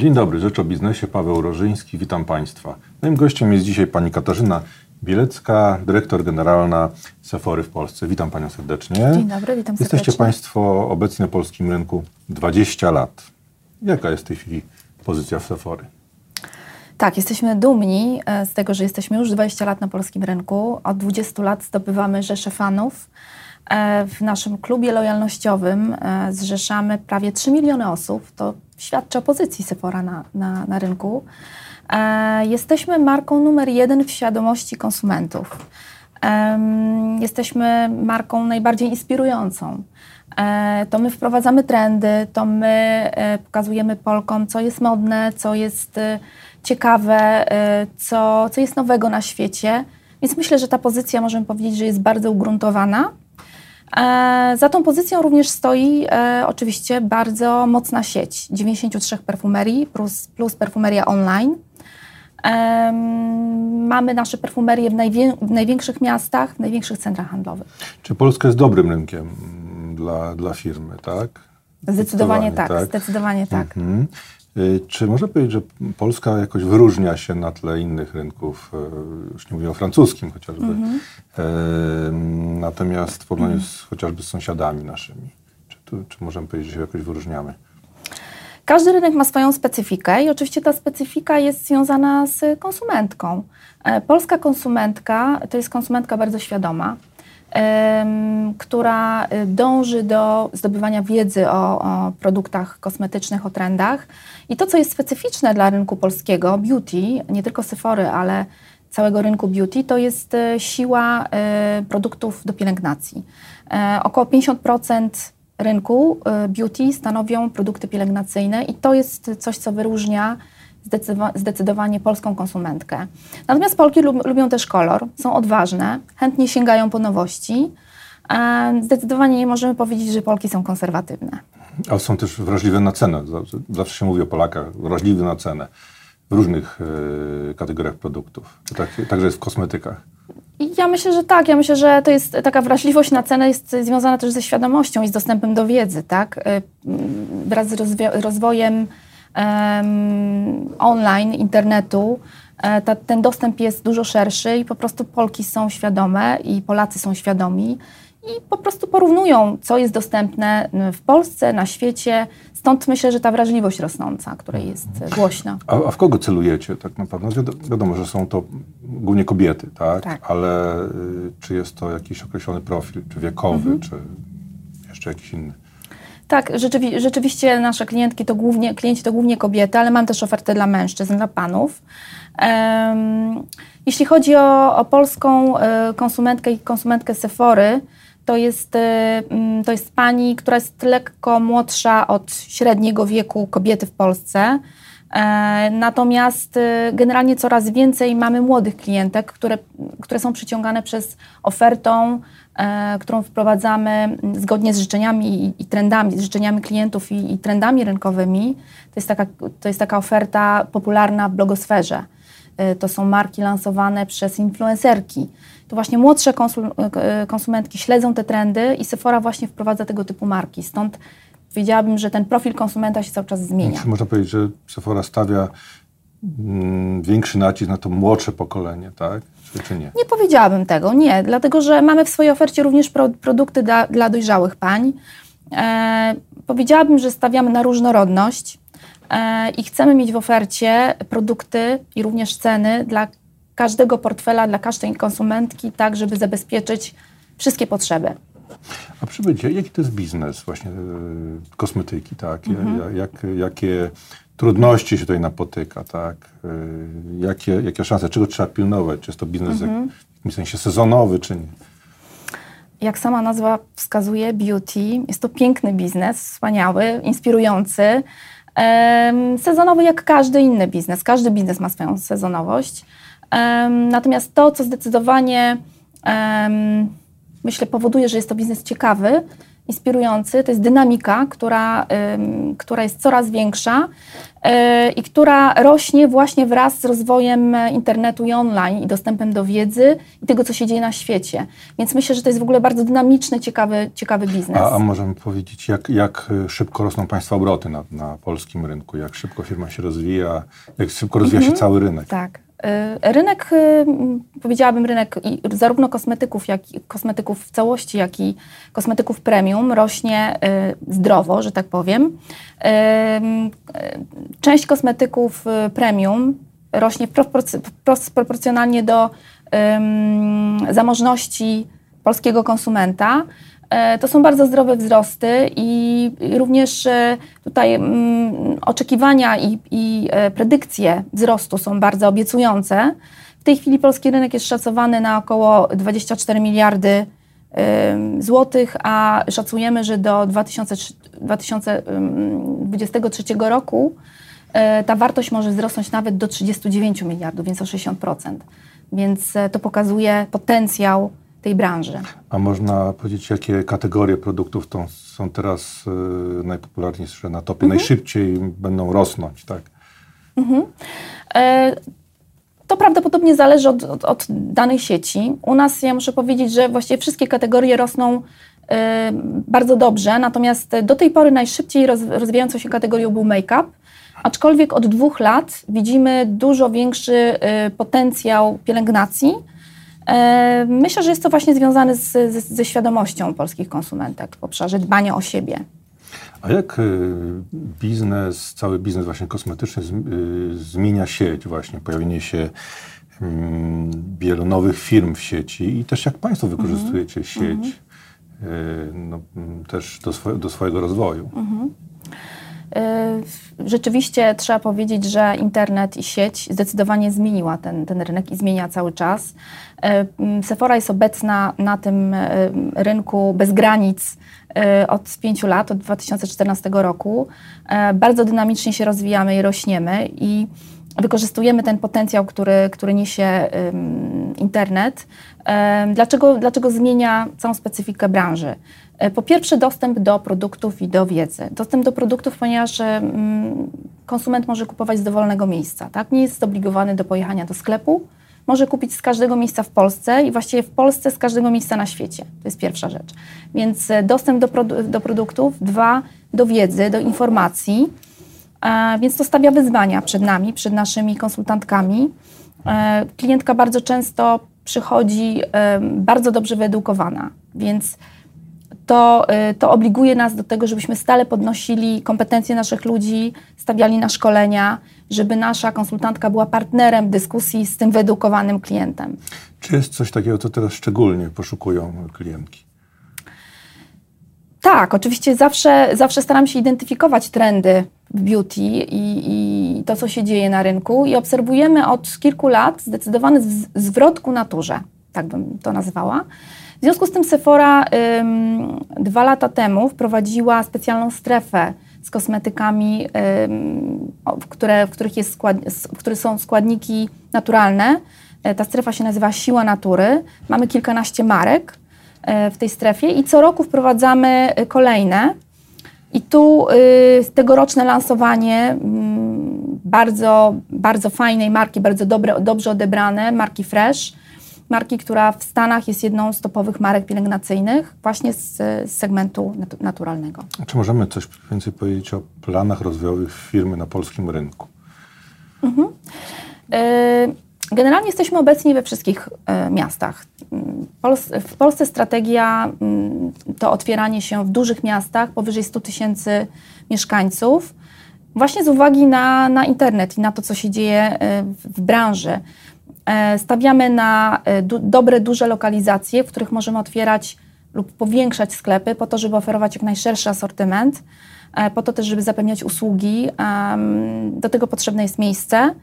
Dzień dobry, Rzecz o Biznesie, Paweł Rożyński, witam Państwa. Moim gościem jest dzisiaj pani Katarzyna Bielecka, dyrektor generalna Sephory w Polsce. Witam Panią serdecznie. Dzień dobry, witam serdecznie. Jesteście Państwo obecnie na polskim rynku 20 lat. Jaka jest w tej chwili pozycja Sephory? Tak, jesteśmy dumni e, z tego, że jesteśmy już 20 lat na polskim rynku. Od 20 lat zdobywamy rzesze fanów. E, w naszym klubie lojalnościowym e, zrzeszamy prawie 3 miliony osób. To świadczy o pozycji Sephora na, na, na rynku. Jesteśmy marką numer jeden w świadomości konsumentów. Jesteśmy marką najbardziej inspirującą. To my wprowadzamy trendy, to my pokazujemy Polkom, co jest modne, co jest ciekawe, y, co, co jest nowego na świecie. Więc myślę, że ta pozycja, możemy powiedzieć, że jest bardzo ugruntowana. E, za tą pozycją również stoi e, oczywiście bardzo mocna sieć 93 perfumerii plus, plus perfumeria online. E, mamy nasze perfumerie w, najwię w, największych miastach, w największych centrach handlowych. Czy Polska jest dobrym rynkiem dla, dla firmy, tak? Zdecydowanie, zdecydowanie tak, tak, zdecydowanie tak. Mhm. Y, czy można powiedzieć, że Polska jakoś wyróżnia się na tle innych rynków, y, już nie mówię o francuskim chociażby, mm -hmm. natomiast w porównaniu mm. z, chociażby z sąsiadami naszymi? Czy, tu, czy możemy powiedzieć, że się jakoś wyróżniamy? Każdy rynek ma swoją specyfikę i oczywiście ta specyfika jest związana z konsumentką. E, polska konsumentka to jest konsumentka bardzo świadoma która y, dąży do zdobywania wiedzy o, o, produktach kosmetycznych, o trendach. I to, co jest specyficzne dla rynku polskiego, beauty, nie tylko Sephory, ale całego rynku beauty, to jest y, siła y, produktów do pielęgnacji. E, około 50% rynku beauty stanowią produkty pielęgnacyjne i to jest coś, co wyróżnia zdecydowanie polską konsumentkę. Natomiast Polki lubią też kolor, są odważne, chętnie sięgają po nowości. Zdecydowanie nie możemy powiedzieć, że Polki są konserwatywne. A są też wrażliwe na cenę. Zawsze się mówi o Polakach, wrażliwy na cenę w różnych y, kategoriach produktów. Tak, także jest w kosmetykach. Ja myślę, że tak. Ja myślę, że to jest taka wrażliwość na cenę jest związana też ze świadomością i z dostępem do wiedzy, tak? Y, wraz z rozwojem online, internetu, e, ta, ten dostęp jest dużo szerszy i po prostu Polki są świadome i Polacy są świadomi i po prostu porównują, co jest dostępne w Polsce, na świecie. Stąd myślę, że ta wrażliwość rosnąca, której jest głośna. A, a w kogo celujecie tak naprawdę? Wiadomo, że są to głównie kobiety, tak? tak. Ale y, czy jest to jakiś określony profil, czy wiekowy, mhm. czy jeszcze jakiś inny? Tak, rzeczywi rzeczywiście nasze klientki to głównie, klienci to głównie kobiety, ale mam też ofertę dla mężczyzn, dla panów. Um, jeśli chodzi o, o polską y, konsumentkę i konsumentkę Sephory, to jest, y, to jest pani, która jest lekko młodsza od średniego wieku kobiety w Polsce. E, natomiast y, generalnie coraz więcej mamy młodych klientek, które, które są przyciągane przez ofertą, e, którą wprowadzamy zgodnie z życzeniami i, i trendami, z życzeniami klientów i, i, trendami rynkowymi. To jest, taka, to jest taka oferta popularna w blogosferze. E, to są marki lansowane przez influencerki. To właśnie młodsze konsumentki śledzą te trendy i Sephora właśnie wprowadza tego typu marki. Stąd powiedziałabym, że ten profil konsumenta się cały czas zmienia. Można powiedzieć, że Sephora stawia mm, większy nacisk na to młodsze pokolenie, tak? Czy, czy, nie? Nie powiedziałabym tego, nie. Dlatego, że mamy w swojej ofercie również pro, produkty dla, dla dojrzałych pań. E, powiedziałabym, że stawiamy na różnorodność e, i chcemy mieć w ofercie produkty i również ceny dla każdego portfela, dla każdej konsumentki, tak żeby zabezpieczyć wszystkie potrzeby. A przybycie, jaki to jest biznes właśnie e, kosmetyki, tak? Mhm. Jak, jakie trudności się tutaj napotyka, tak? E, jakie, jakie szanse, czego trzeba pilnować? Czy jest to biznes mhm. jak, w jakimś sensie sezonowy, czy nie? Jak sama nazwa wskazuje, beauty jest to piękny biznes, wspaniały, inspirujący. sezonowy jak każdy inny biznes. Każdy biznes ma swoją sezonowość. natomiast to, co zdecydowanie myślę, powoduje, że jest to biznes ciekawy, inspirujący. To jest dynamika, która, która jest coraz większa e, i która rośnie właśnie wraz z rozwojem internetu i online i dostępem do wiedzy i tego, co się dzieje na świecie. Więc myślę, że to jest w ogóle bardzo dynamiczny, ciekawy, ciekawy biznes. A, a możemy powiedzieć, jak, jak szybko rosną Państwa obroty na, na polskim rynku? Jak szybko firma się rozwija? Jak szybko rozwija mhm. się cały rynek? Tak. Y, rynek, y, powiedziałabym rynek zarówno kosmetyków, jak i kosmetyków w całości, jak i kosmetyków premium rośnie y, zdrowo, że tak powiem. Część kosmetyków premium rośnie proporcjonalnie do zamożności polskiego konsumenta. E, to są bardzo zdrowe wzrosty i również e, tutaj mm, oczekiwania i, i e, predykcje wzrostu są bardzo obiecujące. W tej chwili polski rynek jest szacowany na około 24 miliardy złotych, a szacujemy, że do 2023 roku ta wartość może wzrosnąć nawet do 39 miliardów, więc o 60%. Więc to pokazuje potencjał tej branży. A można powiedzieć, jakie kategorie produktów są teraz y, najpopularniejsze na topie, mhm. najszybciej będą rosnąć, tak? Mhm. E, to prawdopodobnie zależy od, od, od, danej sieci. U nas ja muszę powiedzieć, że właściwie wszystkie kategorie rosną e, bardzo dobrze, natomiast do tej pory najszybciej roz, rozwijającą się kategorią był make-up, aczkolwiek od dwóch lat widzimy dużo większy e, potencjał pielęgnacji, myślę, że jest to właśnie związane z, z, ze świadomością polskich konsumentek w obszarze dbania o siebie. A jak e, biznes, cały biznes właśnie kosmetyczny e, zmienia sieć właśnie, pojawienie się mm, wielu nowych firm w sieci i też jak Państwo mhm. wykorzystujecie sieć mm -hmm. no, też do, swo do swojego rozwoju? Mm -hmm. Rzeczywiście trzeba powiedzieć, że internet i sieć zdecydowanie zmieniła ten, ten rynek i zmienia cały czas. Y, Sephora jest obecna na tym y, rynku bez granic y, od pięciu lat, od 2014 roku. Bardzo dynamicznie się rozwijamy i rośniemy i wykorzystujemy ten potencjał, który, który niesie internet. Dlaczego, dlaczego zmienia całą specyfikę branży? E, po pierwsze, dostęp do produktów i do wiedzy. Dostęp do produktów, ponieważ konsument może kupować z dowolnego miejsca. Tak? Nie jest zobligowany do pojechania do sklepu. Może kupić z każdego miejsca w Polsce i właściwie w Polsce z każdego miejsca na świecie. To jest pierwsza rzecz. Więc e, dostęp do, produ do produktów, dwa, do wiedzy, do informacji. E, więc to stawia wyzwania przed nami, przed naszymi konsultantkami. E, klientka bardzo często przychodzi e, bardzo dobrze wyedukowana, więc to, y, to obliguje nas do tego, żebyśmy stale podnosili kompetencje naszych ludzi, stawiali na szkolenia, żeby nasza konsultantka była partnerem dyskusji z tym wyedukowanym klientem. Czy jest coś takiego, co teraz szczególnie poszukują klientki? Tak, oczywiście zawsze, zawsze staram się identyfikować trendy w beauty i, i to, co się dzieje na rynku i obserwujemy od kilku lat zdecydowany zwrot ku naturze, tak bym to nazwała. W związku z tym Sephora ym, dwa lata temu wprowadziła specjalną strefę z kosmetykami, ym, które, w, których jest skład, w których są składniki naturalne. E, ta strefa się nazywa Siła Natury. Mamy kilkanaście marek e, w tej strefie i co roku wprowadzamy e, kolejne. I tu y, tegoroczne lansowanie y, bardzo, bardzo fajnej marki, bardzo dobre, dobrze odebrane, marki Fresh, marki, która w Stanach jest jedną z topowych marek pielęgnacyjnych, właśnie z, z segmentu naturalnego. Czy możemy coś więcej powiedzieć o planach rozwojowych firmy na polskim rynku? Mhm. Y, generalnie jesteśmy obecni we wszystkich y, miastach. w Polsce strategia y, to otwieranie się w dużych miastach powyżej 100 tysięcy mieszkańców, właśnie z uwagi na, na internet i na to, co się dzieje w, w branży. E, stawiamy na e, du dobre, duże lokalizacje, w których możemy otwierać lub powiększać sklepy po to, żeby oferować jak najszerszy asortyment, e, po to też, żeby zapewniać usługi. Do tego potrzebne jest miejsce,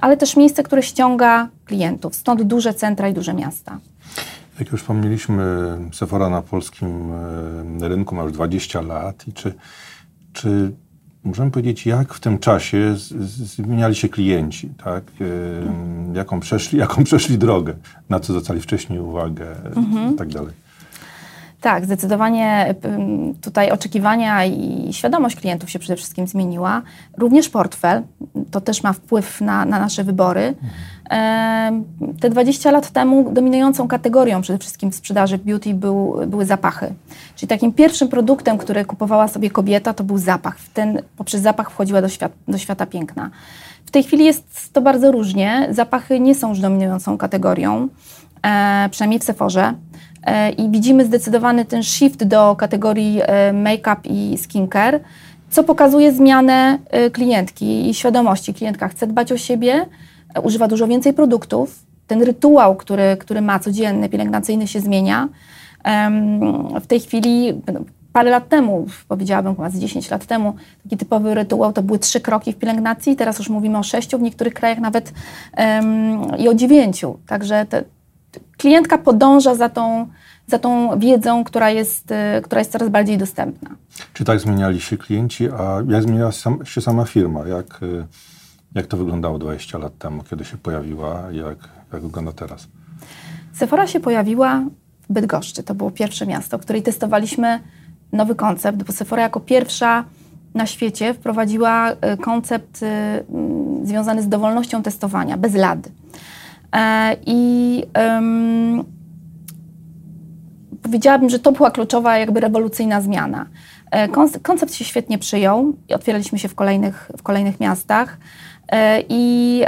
ale też miejsce, które ściąga klientów. Stąd duże centra i duże miasta. Jak już wspomnieliśmy, Sephora na polskim rynku ma już 20 lat i czy, czy możemy powiedzieć, jak w tym czasie zmieniali się klienci, tak? Jaką, przeszli, jaką przeszli drogę, na co zwracali wcześniej uwagę mhm. i tak dalej. Tak, zdecydowanie tutaj oczekiwania i świadomość klientów się przede wszystkim zmieniła. Również portfel, to też ma wpływ na, na nasze wybory. Em, Te 20 lat temu dominującą kategorią przede wszystkim w sprzedaży beauty był, były zapachy. Czyli takim pierwszym produktem, który kupowała sobie kobieta, to był zapach. Ten, poprzez zapach wchodziła do, świat, do świata piękna. W tej chwili jest to bardzo różnie. Zapachy nie są już dominującą kategorią, e, przynajmniej w Sephorze. E, I widzimy zdecydowany ten shift do kategorii e, make-up i skincare, co pokazuje zmianę e, klientki i świadomości. Klientka chce dbać o siebie, używa dużo więcej produktów. Ten rytuał, który, który ma codzienny, pielęgnacyjny się zmienia. W tej chwili, no, parę lat temu, powiedziałabym chyba z 10 lat temu, taki typowy rytuał to były trzy kroki w pielęgnacji, teraz już mówimy o sześciu, w niektórych krajach nawet i o dziewięciu. Także te, klientka podąża za tą, za tą wiedzą, która jest, y, która jest coraz bardziej dostępna. Czy tak zmieniali się klienci, a jak zmieniała się sama firma? Jak, y, jak to wyglądało 20 lat temu, kiedy się pojawiła? Jak, jak wygląda teraz? Sephora się pojawiła w Bydgoszczy. To było pierwsze miasto, w której testowaliśmy nowy koncept, bo Sephora jako pierwsza na świecie wprowadziła y, koncept mm, związany z dowolnością testowania, bez lady. E, I em, powiedziałabym, że to była kluczowa, jakby rewolucyjna zmiana. E, konce- Koncept się świetnie przyjął i otwieraliśmy się w kolejnych, w kolejnych miastach. E, I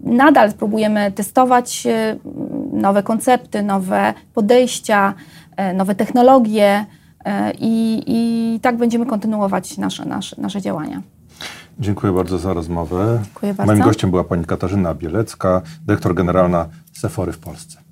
nadal próbujemy testować e, nowe koncepty, nowe podejścia, e, nowe technologie i, i tak będziemy kontynuować nasze, nasze, nasze działania. Dziękuję bardzo za rozmowę. Dziękuję bardzo. Moim gościem była pani Katarzyna Bielecka, dyrektor generalna Sephory w Polsce.